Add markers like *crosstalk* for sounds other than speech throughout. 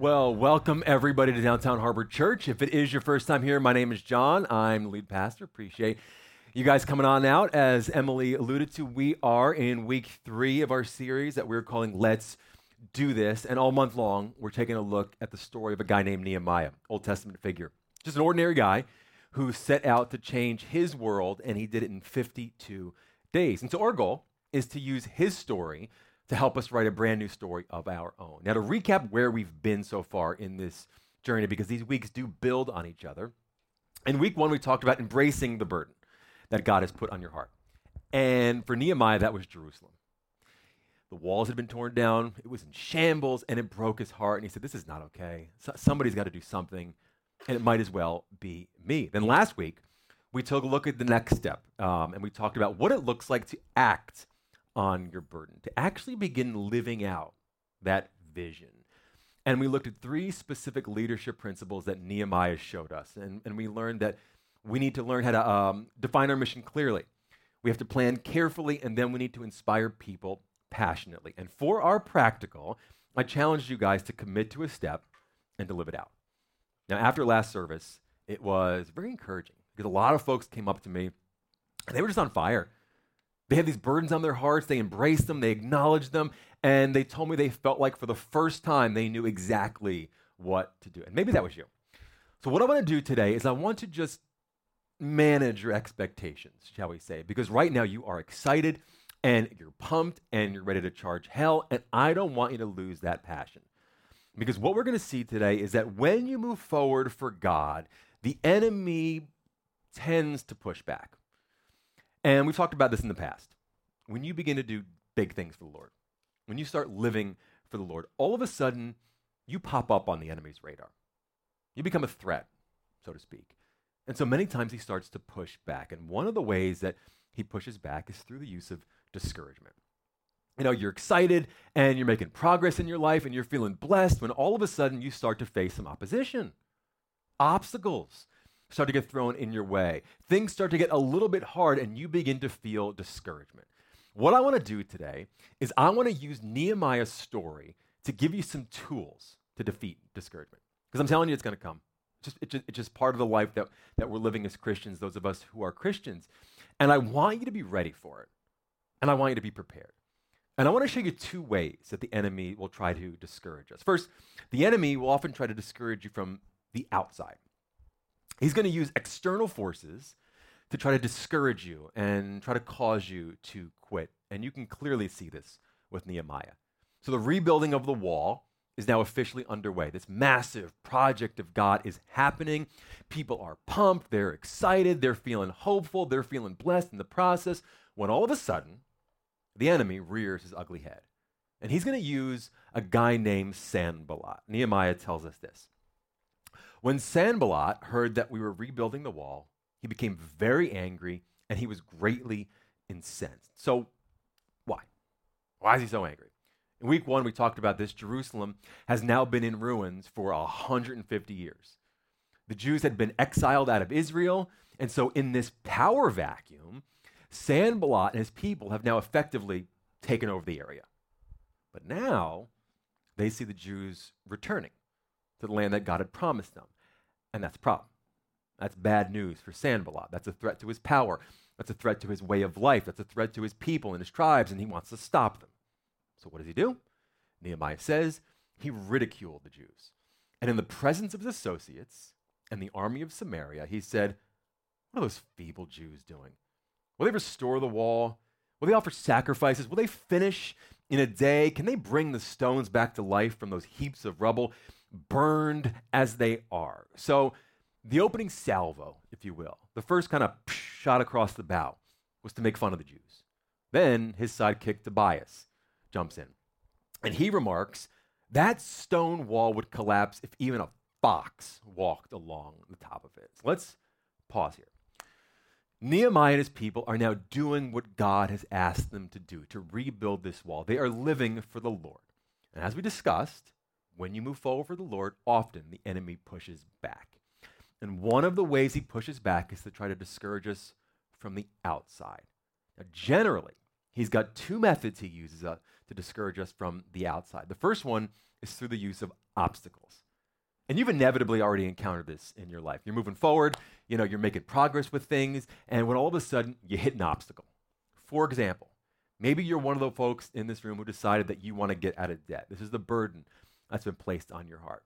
Well, welcome everybody to Downtown Harbor Church. If it is your first time here, my name is John. I'm lead pastor. Appreciate you guys coming on out. As Emily alluded to, we are in week three of our series that we're calling Let's Do This. And all month long, we're taking a look at the story of a guy named Nehemiah, Old Testament figure. Just an ordinary guy who set out to change his world, and he did it in 52 days. And so our goal is to use his story to help us write a brand new story of our own. Now, to recap where we've been so far in this journey, because these weeks do build on each other. In week one, we talked about embracing the burden that God has put on your heart. And for Nehemiah, that was Jerusalem. The walls had been torn down, it was in shambles, and it broke his heart. And he said, This is not okay. So somebody's got to do something, and it might as well be me. Then last week, we took a look at the next step, um, and we talked about what it looks like to act on your burden, to actually begin living out that vision. And we looked at three specific leadership principles that Nehemiah showed us. And, and we learned that we need to learn how to um, define our mission clearly. We have to plan carefully, and then we need to inspire people passionately. And for our practical, I challenged you guys to commit to a step and to live it out. Now, after last service, it was very encouraging because a lot of folks came up to me and they were just on fire. They had these burdens on their hearts. They embraced them, they acknowledged them, and they told me they felt like for the first time they knew exactly what to do. And maybe that was you. So, what I want to do today is I want to just manage your expectations, shall we say, because right now you are excited and you're pumped and you're ready to charge hell, and I don't want you to lose that passion. Because what we're going to see today is that when you move forward for God, the enemy tends to push back. And we've talked about this in the past. When you begin to do big things for the Lord, when you start living for the Lord, all of a sudden you pop up on the enemy's radar. You become a threat, so to speak. And so many times he starts to push back. And one of the ways that he pushes back is through the use of discouragement. You know, you're excited and you're making progress in your life and you're feeling blessed when all of a sudden you start to face some opposition, obstacles start to get thrown in your way. Things start to get a little bit hard and you begin to feel discouragement. What I want to do today is I want to use Nehemiah's story to give you some tools to defeat discouragement. Because I'm telling you, it's going to come. It's just, it's, just, it's just part of the life that, that we're living as Christians, those of us who are Christians. And I want you to be ready for it. And I want you to be prepared. And I want to show you two ways that the enemy will try to discourage us. First, the enemy will often try to discourage you from the outside. He's going to use external forces to try to discourage you and try to cause you to quit. And you can clearly see this with Nehemiah. So the rebuilding of the wall is now officially underway. This massive project of God is happening. People are pumped, they're excited, they're feeling hopeful, they're feeling blessed in the process, when all of a sudden, the enemy rears his ugly head. And he's going to use a guy named Sanballat. Nehemiah tells us this. When Sanballat heard that we were rebuilding the wall, he became very angry and he was greatly incensed. So, why? Why is he so angry? In week one, we talked about this. Jerusalem has now been in ruins for 150 years. The Jews had been exiled out of Israel, and so in this power vacuum, Sanballat and his people have now effectively taken over the area. But now they see the Jews returning to the land that God had promised them. And that's a problem. That's bad news for Sanballat. That's a threat to his power. That's a threat to his way of life. That's a threat to his people and his tribes, and he wants to stop them. So what does he do? Nehemiah says he ridiculed the Jews. And in the presence of his associates and the army of Samaria, he said, What are those feeble Jews doing? Will they restore the wall? Will they offer sacrifices? Will they finish in a day? Can they bring the stones back to life from those heaps of rubble? Burned as they are. So, the opening salvo, if you will, the first kind of shot across the bow, was to make fun of the Jews. Then his sidekick Tobias jumps in. And he remarks that stone wall would collapse if even a fox walked along the top of it. So let's pause here. Nehemiah and his people are now doing what God has asked them to do to rebuild this wall. They are living for the Lord. And as we discussed, when you move forward for the Lord, often the enemy pushes back. And one of the ways he pushes back is to try to discourage us from the outside. Now, generally, he's got two methods he uses uh, to discourage us from the outside. The first one is through the use of obstacles. And you've inevitably already encountered this in your life. You're moving forward, you know, you're making progress with things, and when all of a sudden you hit an obstacle. For example, maybe you're one of the folks in this room who decided that you want to get out of debt. This is the burden that's been placed on your heart.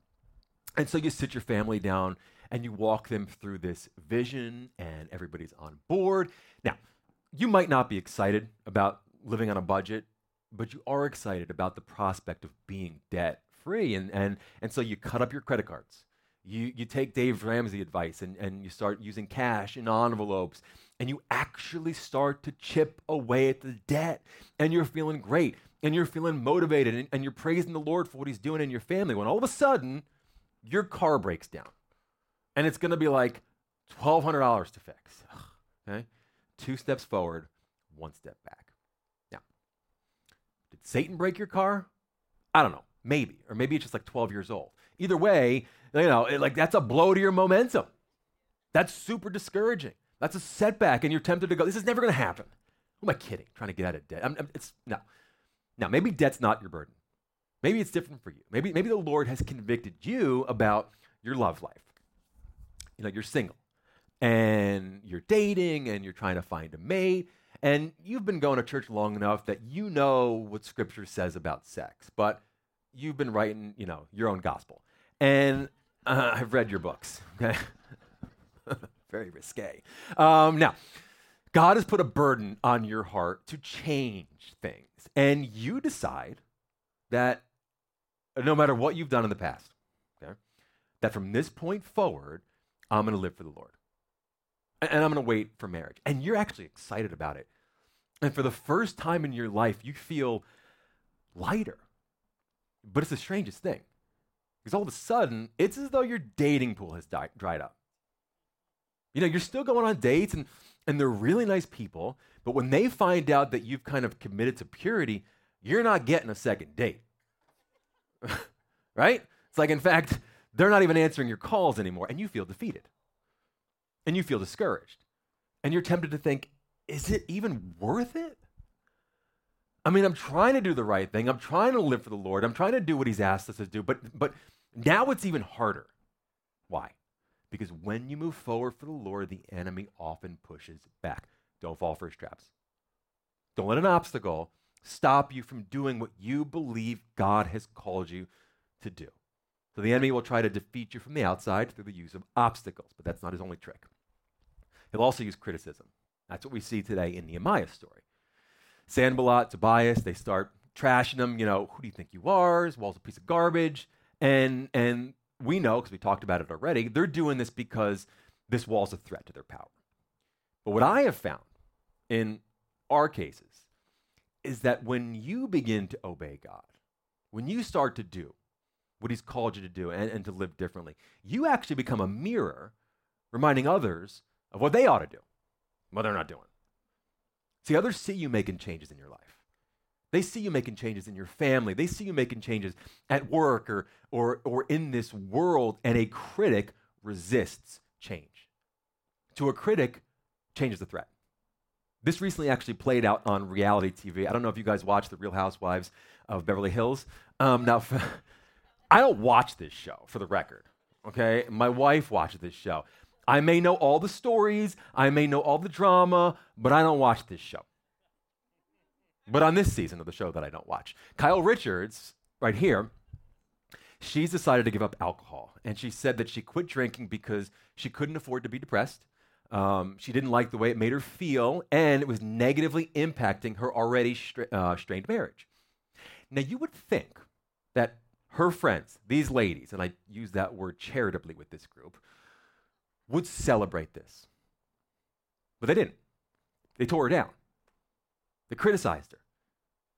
And so you sit your family down and you walk them through this vision, and everybody's on board. Now, you might not be excited about living on a budget, but you are excited about the prospect of being debt free. And, and, and so you cut up your credit cards. You, you take Dave Ramsey advice and, and you start using cash in envelopes and you actually start to chip away at the debt and you're feeling great and you're feeling motivated and, and you're praising the Lord for what he's doing in your family when all of a sudden your car breaks down and it's going to be like $1,200 to fix. Okay? Two steps forward, one step back. Now, did Satan break your car? I don't know. Maybe. Or maybe it's just like 12 years old. Either way, you know, it, like that's a blow to your momentum. That's super discouraging. That's a setback, and you're tempted to go, this is never going to happen. Who am I kidding? Trying to get out of debt. I'm, I'm, it's no. Now, maybe debt's not your burden. Maybe it's different for you. Maybe, maybe the Lord has convicted you about your love life. You know, you're single and you're dating and you're trying to find a mate and you've been going to church long enough that you know what scripture says about sex, but you've been writing, you know, your own gospel. And uh, I've read your books, okay? *laughs* Very risque. Um, now, God has put a burden on your heart to change things. And you decide that no matter what you've done in the past, okay, that from this point forward, I'm going to live for the Lord. And, and I'm going to wait for marriage. And you're actually excited about it. And for the first time in your life, you feel lighter. But it's the strangest thing. Because all of a sudden, it's as though your dating pool has dried up. You know, you're still going on dates and, and they're really nice people, but when they find out that you've kind of committed to purity, you're not getting a second date. *laughs* right? It's like, in fact, they're not even answering your calls anymore, and you feel defeated. And you feel discouraged. And you're tempted to think, is it even worth it? I mean, I'm trying to do the right thing. I'm trying to live for the Lord. I'm trying to do what He's asked us to do. But, but now it's even harder. Why? Because when you move forward for the Lord, the enemy often pushes back. Don't fall for his traps. Don't let an obstacle stop you from doing what you believe God has called you to do. So the enemy will try to defeat you from the outside through the use of obstacles, but that's not his only trick. He'll also use criticism. That's what we see today in Nehemiah's story. Sanballat, Tobias, they start trashing him. You know, who do you think you are? His wall's a piece of garbage. And, and we know, because we talked about it already, they're doing this because this wall's a threat to their power. But what I have found in our cases is that when you begin to obey God, when you start to do what He's called you to do and, and to live differently, you actually become a mirror reminding others of what they ought to do, what they're not doing. See, others see you making changes in your life. They see you making changes in your family. They see you making changes at work or, or, or in this world, and a critic resists change. To a critic, change is a threat. This recently actually played out on reality TV. I don't know if you guys watch The Real Housewives of Beverly Hills. Um, now, *laughs* I don't watch this show, for the record. Okay, my wife watches this show. I may know all the stories, I may know all the drama, but I don't watch this show. But on this season of the show that I don't watch, Kyle Richards, right here, she's decided to give up alcohol. And she said that she quit drinking because she couldn't afford to be depressed. Um, she didn't like the way it made her feel, and it was negatively impacting her already stra- uh, strained marriage. Now, you would think that her friends, these ladies, and I use that word charitably with this group, would celebrate this. But they didn't. They tore her down. They criticized her.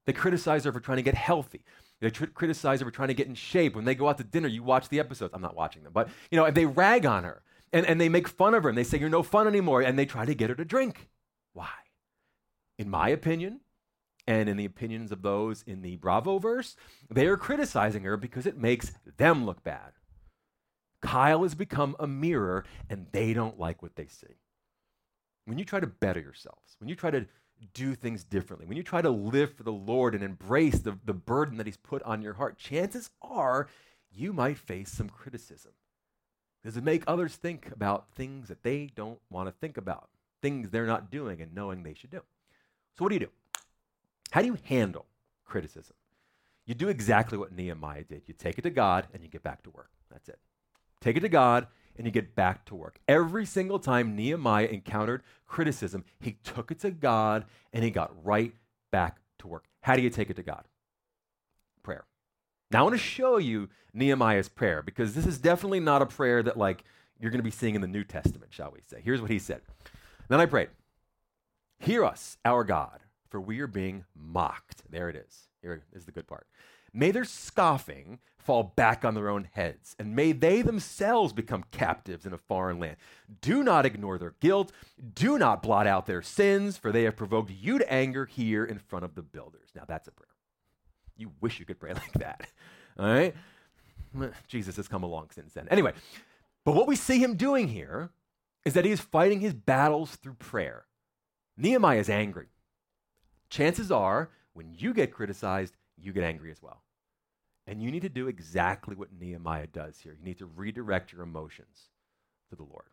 They criticized her for trying to get healthy. They tr- criticize her for trying to get in shape. When they go out to dinner, you watch the episodes. I'm not watching them, but you know, and they rag on her and, and they make fun of her and they say, You're no fun anymore. And they try to get her to drink. Why? In my opinion, and in the opinions of those in the Bravo verse, they are criticizing her because it makes them look bad. Kyle has become a mirror and they don't like what they see. When you try to better yourselves, when you try to do things differently, when you try to live for the Lord and embrace the, the burden that He's put on your heart, chances are you might face some criticism. Does it make others think about things that they don't want to think about, things they're not doing and knowing they should do? So, what do you do? How do you handle criticism? You do exactly what Nehemiah did. You take it to God and you get back to work. That's it. Take it to God and you get back to work. Every single time Nehemiah encountered criticism, he took it to God and he got right back to work. How do you take it to God? Prayer. Now I want to show you Nehemiah's prayer because this is definitely not a prayer that like you're going to be seeing in the New Testament, shall we say. Here's what he said. Then I prayed, "Hear us, our God, for we are being mocked." There it is. Here is the good part. May their scoffing fall back on their own heads, and may they themselves become captives in a foreign land. Do not ignore their guilt. Do not blot out their sins, for they have provoked you to anger here in front of the builders. Now, that's a prayer. You wish you could pray *laughs* like that. All right? Jesus has come along since then. Anyway, but what we see him doing here is that he is fighting his battles through prayer. Nehemiah is angry. Chances are, when you get criticized, you get angry as well. And you need to do exactly what Nehemiah does here. You need to redirect your emotions to the Lord.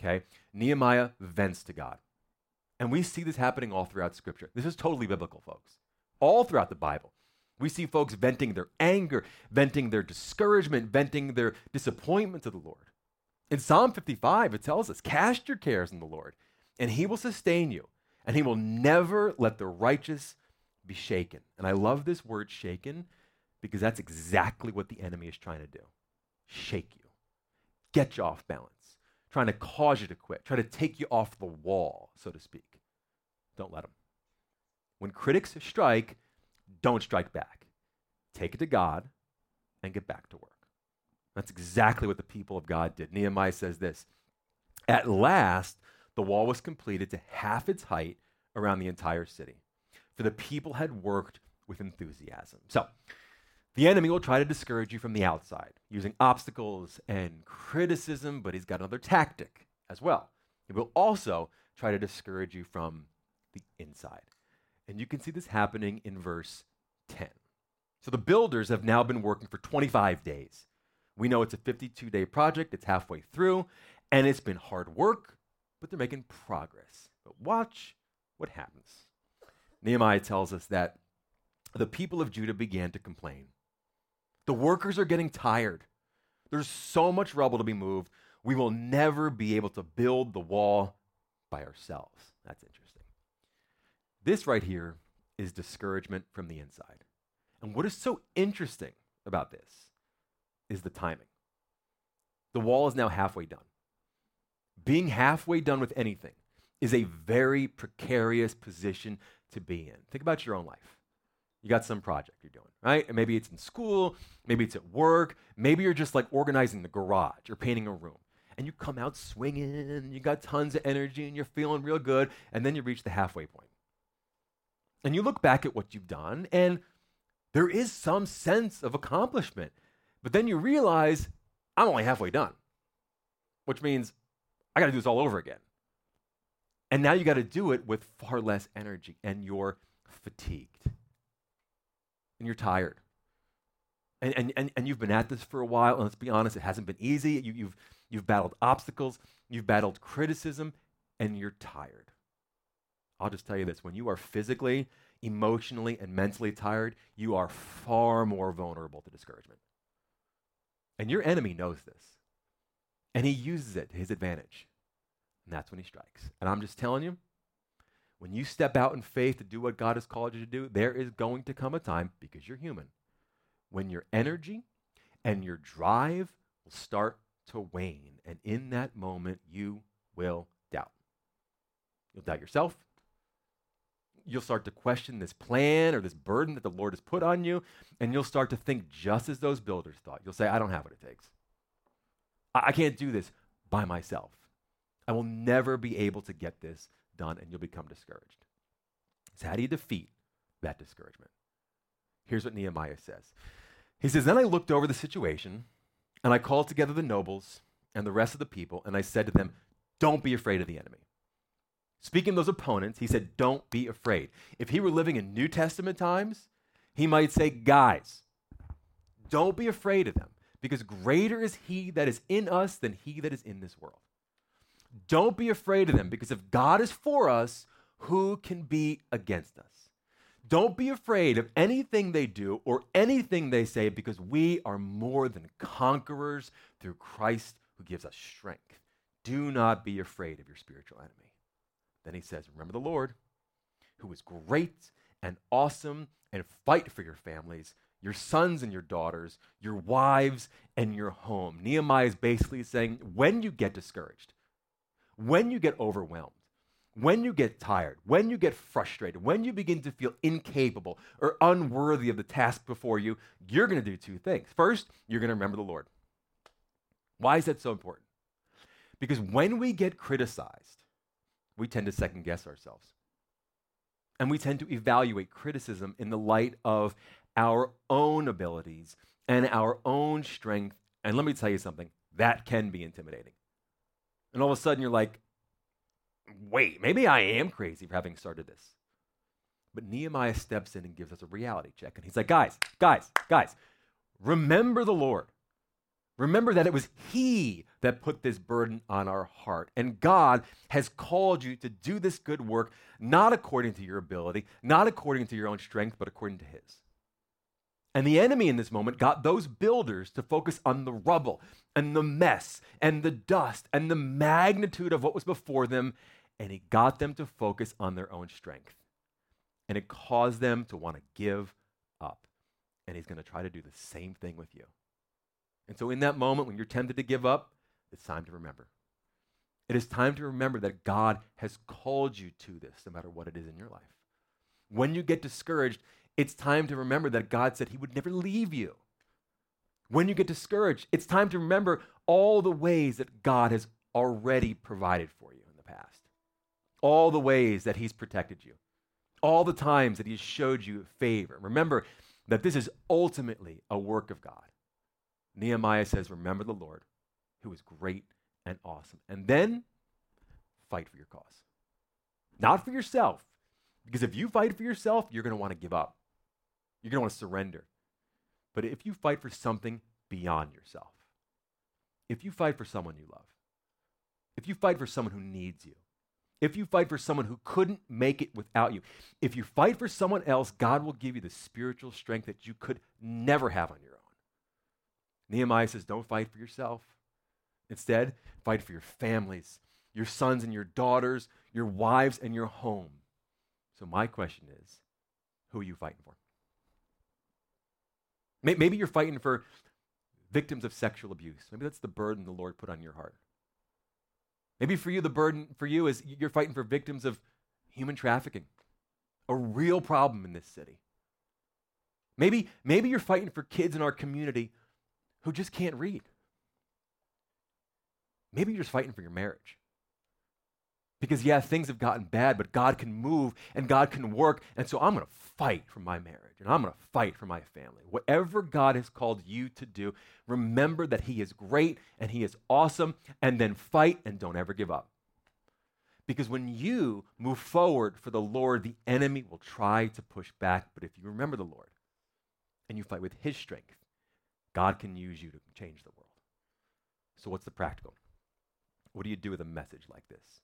Okay? Nehemiah vents to God. And we see this happening all throughout Scripture. This is totally biblical, folks. All throughout the Bible. We see folks venting their anger, venting their discouragement, venting their disappointment to the Lord. In Psalm 55, it tells us, Cast your cares on the Lord, and he will sustain you, and he will never let the righteous be shaken. And I love this word shaken because that's exactly what the enemy is trying to do shake you, get you off balance, trying to cause you to quit, try to take you off the wall, so to speak. Don't let them. When critics strike, don't strike back. Take it to God and get back to work. That's exactly what the people of God did. Nehemiah says this At last, the wall was completed to half its height around the entire city, for the people had worked with enthusiasm. So, the enemy will try to discourage you from the outside using obstacles and criticism, but he's got another tactic as well. He will also try to discourage you from the inside. And you can see this happening in verse 10. So the builders have now been working for 25 days. We know it's a 52 day project, it's halfway through, and it's been hard work, but they're making progress. But watch what happens. Nehemiah tells us that the people of Judah began to complain. The workers are getting tired. There's so much rubble to be moved. We will never be able to build the wall by ourselves. That's interesting. This right here is discouragement from the inside. And what is so interesting about this is the timing. The wall is now halfway done. Being halfway done with anything is a very precarious position to be in. Think about your own life. You got some project you're doing, right? And maybe it's in school, maybe it's at work, maybe you're just like organizing the garage or painting a room. And you come out swinging, you got tons of energy, and you're feeling real good, and then you reach the halfway point. And you look back at what you've done, and there is some sense of accomplishment. But then you realize, I'm only halfway done, which means I got to do this all over again. And now you got to do it with far less energy, and you're fatigued and you're tired. And, and, and, and you've been at this for a while, and let's be honest, it hasn't been easy. You, you've, you've battled obstacles, you've battled criticism, and you're tired. I'll just tell you this when you are physically, emotionally, and mentally tired, you are far more vulnerable to discouragement. And your enemy knows this. And he uses it to his advantage. And that's when he strikes. And I'm just telling you, when you step out in faith to do what God has called you to do, there is going to come a time, because you're human, when your energy and your drive will start to wane. And in that moment, you will doubt. You'll doubt yourself. You'll start to question this plan or this burden that the Lord has put on you. And you'll start to think just as those builders thought. You'll say, I don't have what it takes. I, I can't do this by myself. I will never be able to get this done and you'll become discouraged. So, how do you defeat that discouragement? Here's what Nehemiah says He says, Then I looked over the situation and I called together the nobles and the rest of the people, and I said to them, Don't be afraid of the enemy. Speaking of those opponents, he said, Don't be afraid. If he were living in New Testament times, he might say, Guys, don't be afraid of them because greater is he that is in us than he that is in this world. Don't be afraid of them, because if God is for us, who can be against us? Don't be afraid of anything they do or anything they say, because we are more than conquerors through Christ who gives us strength. Do not be afraid of your spiritual enemy. Then he says, Remember the Lord, who is great and awesome, and fight for your families, your sons and your daughters, your wives and your home. Nehemiah is basically saying, when you get discouraged, when you get overwhelmed, when you get tired, when you get frustrated, when you begin to feel incapable or unworthy of the task before you, you're going to do two things. First, you're going to remember the Lord. Why is that so important? Because when we get criticized, we tend to second guess ourselves. And we tend to evaluate criticism in the light of our own abilities and our own strength. And let me tell you something that can be intimidating. And all of a sudden, you're like, wait, maybe I am crazy for having started this. But Nehemiah steps in and gives us a reality check. And he's like, guys, guys, guys, remember the Lord. Remember that it was He that put this burden on our heart. And God has called you to do this good work, not according to your ability, not according to your own strength, but according to His. And the enemy in this moment got those builders to focus on the rubble and the mess and the dust and the magnitude of what was before them. And he got them to focus on their own strength. And it caused them to want to give up. And he's going to try to do the same thing with you. And so, in that moment when you're tempted to give up, it's time to remember. It is time to remember that God has called you to this, no matter what it is in your life. When you get discouraged, it's time to remember that God said He would never leave you. When you get discouraged, it's time to remember all the ways that God has already provided for you in the past, all the ways that He's protected you, all the times that He's showed you favor. Remember that this is ultimately a work of God. Nehemiah says, Remember the Lord, who is great and awesome. And then fight for your cause. Not for yourself, because if you fight for yourself, you're going to want to give up. You're going to want to surrender. But if you fight for something beyond yourself, if you fight for someone you love, if you fight for someone who needs you, if you fight for someone who couldn't make it without you, if you fight for someone else, God will give you the spiritual strength that you could never have on your own. Nehemiah says, Don't fight for yourself. Instead, fight for your families, your sons and your daughters, your wives and your home. So, my question is who are you fighting for? Maybe you're fighting for victims of sexual abuse. Maybe that's the burden the Lord put on your heart. Maybe for you, the burden for you is you're fighting for victims of human trafficking, a real problem in this city. Maybe, maybe you're fighting for kids in our community who just can't read. Maybe you're just fighting for your marriage. Because, yeah, things have gotten bad, but God can move and God can work. And so I'm going to fight for my marriage and I'm going to fight for my family. Whatever God has called you to do, remember that He is great and He is awesome, and then fight and don't ever give up. Because when you move forward for the Lord, the enemy will try to push back. But if you remember the Lord and you fight with His strength, God can use you to change the world. So, what's the practical? What do you do with a message like this?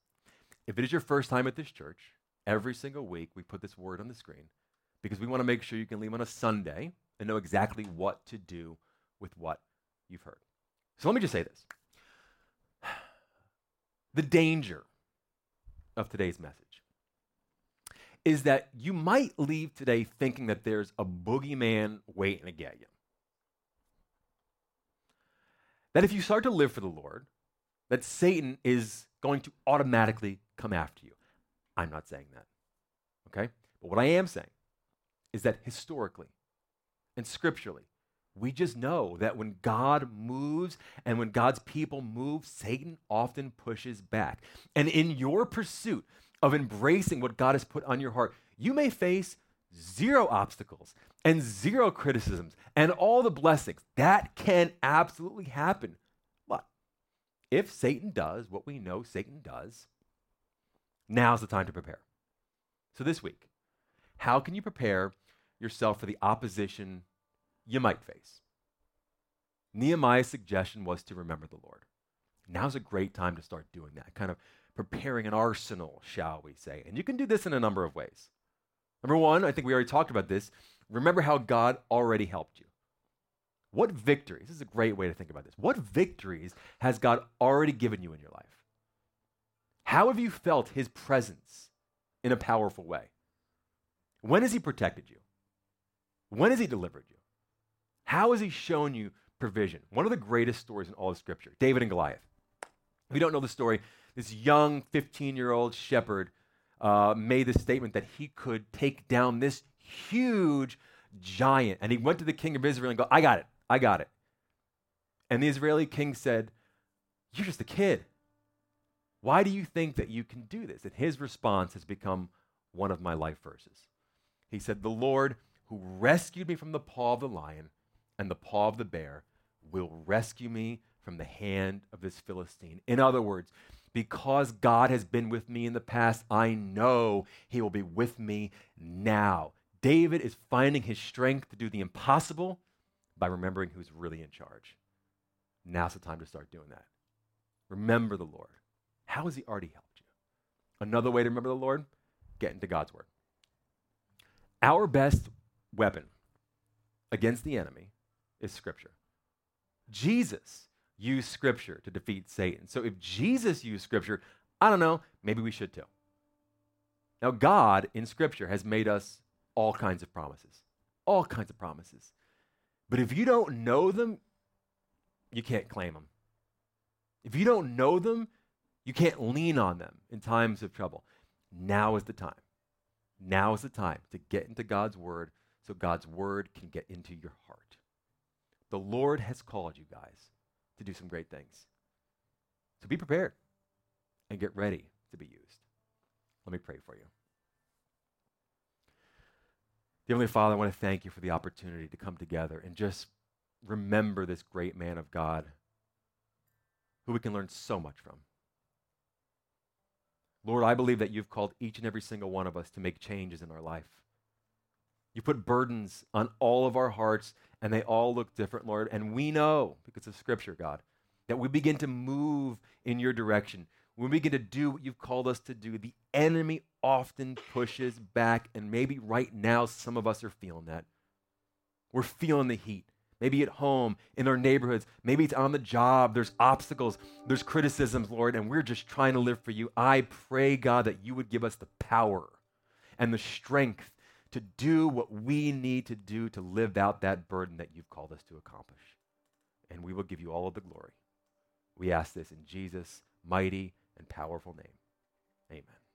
If it is your first time at this church, every single week we put this word on the screen because we want to make sure you can leave on a Sunday and know exactly what to do with what you've heard. So let me just say this *sighs* the danger of today's message is that you might leave today thinking that there's a boogeyman waiting to get you. That if you start to live for the Lord, that Satan is going to automatically come after you. I'm not saying that. Okay? But what I am saying is that historically and scripturally, we just know that when God moves and when God's people move, Satan often pushes back. And in your pursuit of embracing what God has put on your heart, you may face zero obstacles and zero criticisms and all the blessings. That can absolutely happen. If Satan does what we know Satan does, Now's the time to prepare. So, this week, how can you prepare yourself for the opposition you might face? Nehemiah's suggestion was to remember the Lord. Now's a great time to start doing that, kind of preparing an arsenal, shall we say. And you can do this in a number of ways. Number one, I think we already talked about this. Remember how God already helped you. What victories, this is a great way to think about this. What victories has God already given you in your life? How have you felt his presence in a powerful way? When has he protected you? When has he delivered you? How has he shown you provision? One of the greatest stories in all of Scripture David and Goliath. We don't know the story, this young 15 year old shepherd uh, made the statement that he could take down this huge giant. And he went to the king of Israel and go, I got it. I got it. And the Israeli king said, You're just a kid. Why do you think that you can do this? And his response has become one of my life verses. He said, The Lord who rescued me from the paw of the lion and the paw of the bear will rescue me from the hand of this Philistine. In other words, because God has been with me in the past, I know he will be with me now. David is finding his strength to do the impossible by remembering who's really in charge. Now's the time to start doing that. Remember the Lord. How has he already helped you? Another way to remember the Lord, get into God's word. Our best weapon against the enemy is scripture. Jesus used scripture to defeat Satan. So if Jesus used scripture, I don't know, maybe we should too. Now, God in scripture has made us all kinds of promises, all kinds of promises. But if you don't know them, you can't claim them. If you don't know them, you can't lean on them in times of trouble. Now is the time. Now is the time to get into God's word so God's word can get into your heart. The Lord has called you guys to do some great things. So be prepared and get ready to be used. Let me pray for you. Heavenly Father, I want to thank you for the opportunity to come together and just remember this great man of God who we can learn so much from. Lord, I believe that you've called each and every single one of us to make changes in our life. You put burdens on all of our hearts, and they all look different, Lord. And we know, because of Scripture, God, that we begin to move in your direction. When we get to do what you've called us to do, the enemy often pushes back. And maybe right now, some of us are feeling that. We're feeling the heat maybe at home, in our neighborhoods, maybe it's on the job. There's obstacles, there's criticisms, Lord, and we're just trying to live for you. I pray, God, that you would give us the power and the strength to do what we need to do to live out that burden that you've called us to accomplish. And we will give you all of the glory. We ask this in Jesus' mighty and powerful name. Amen.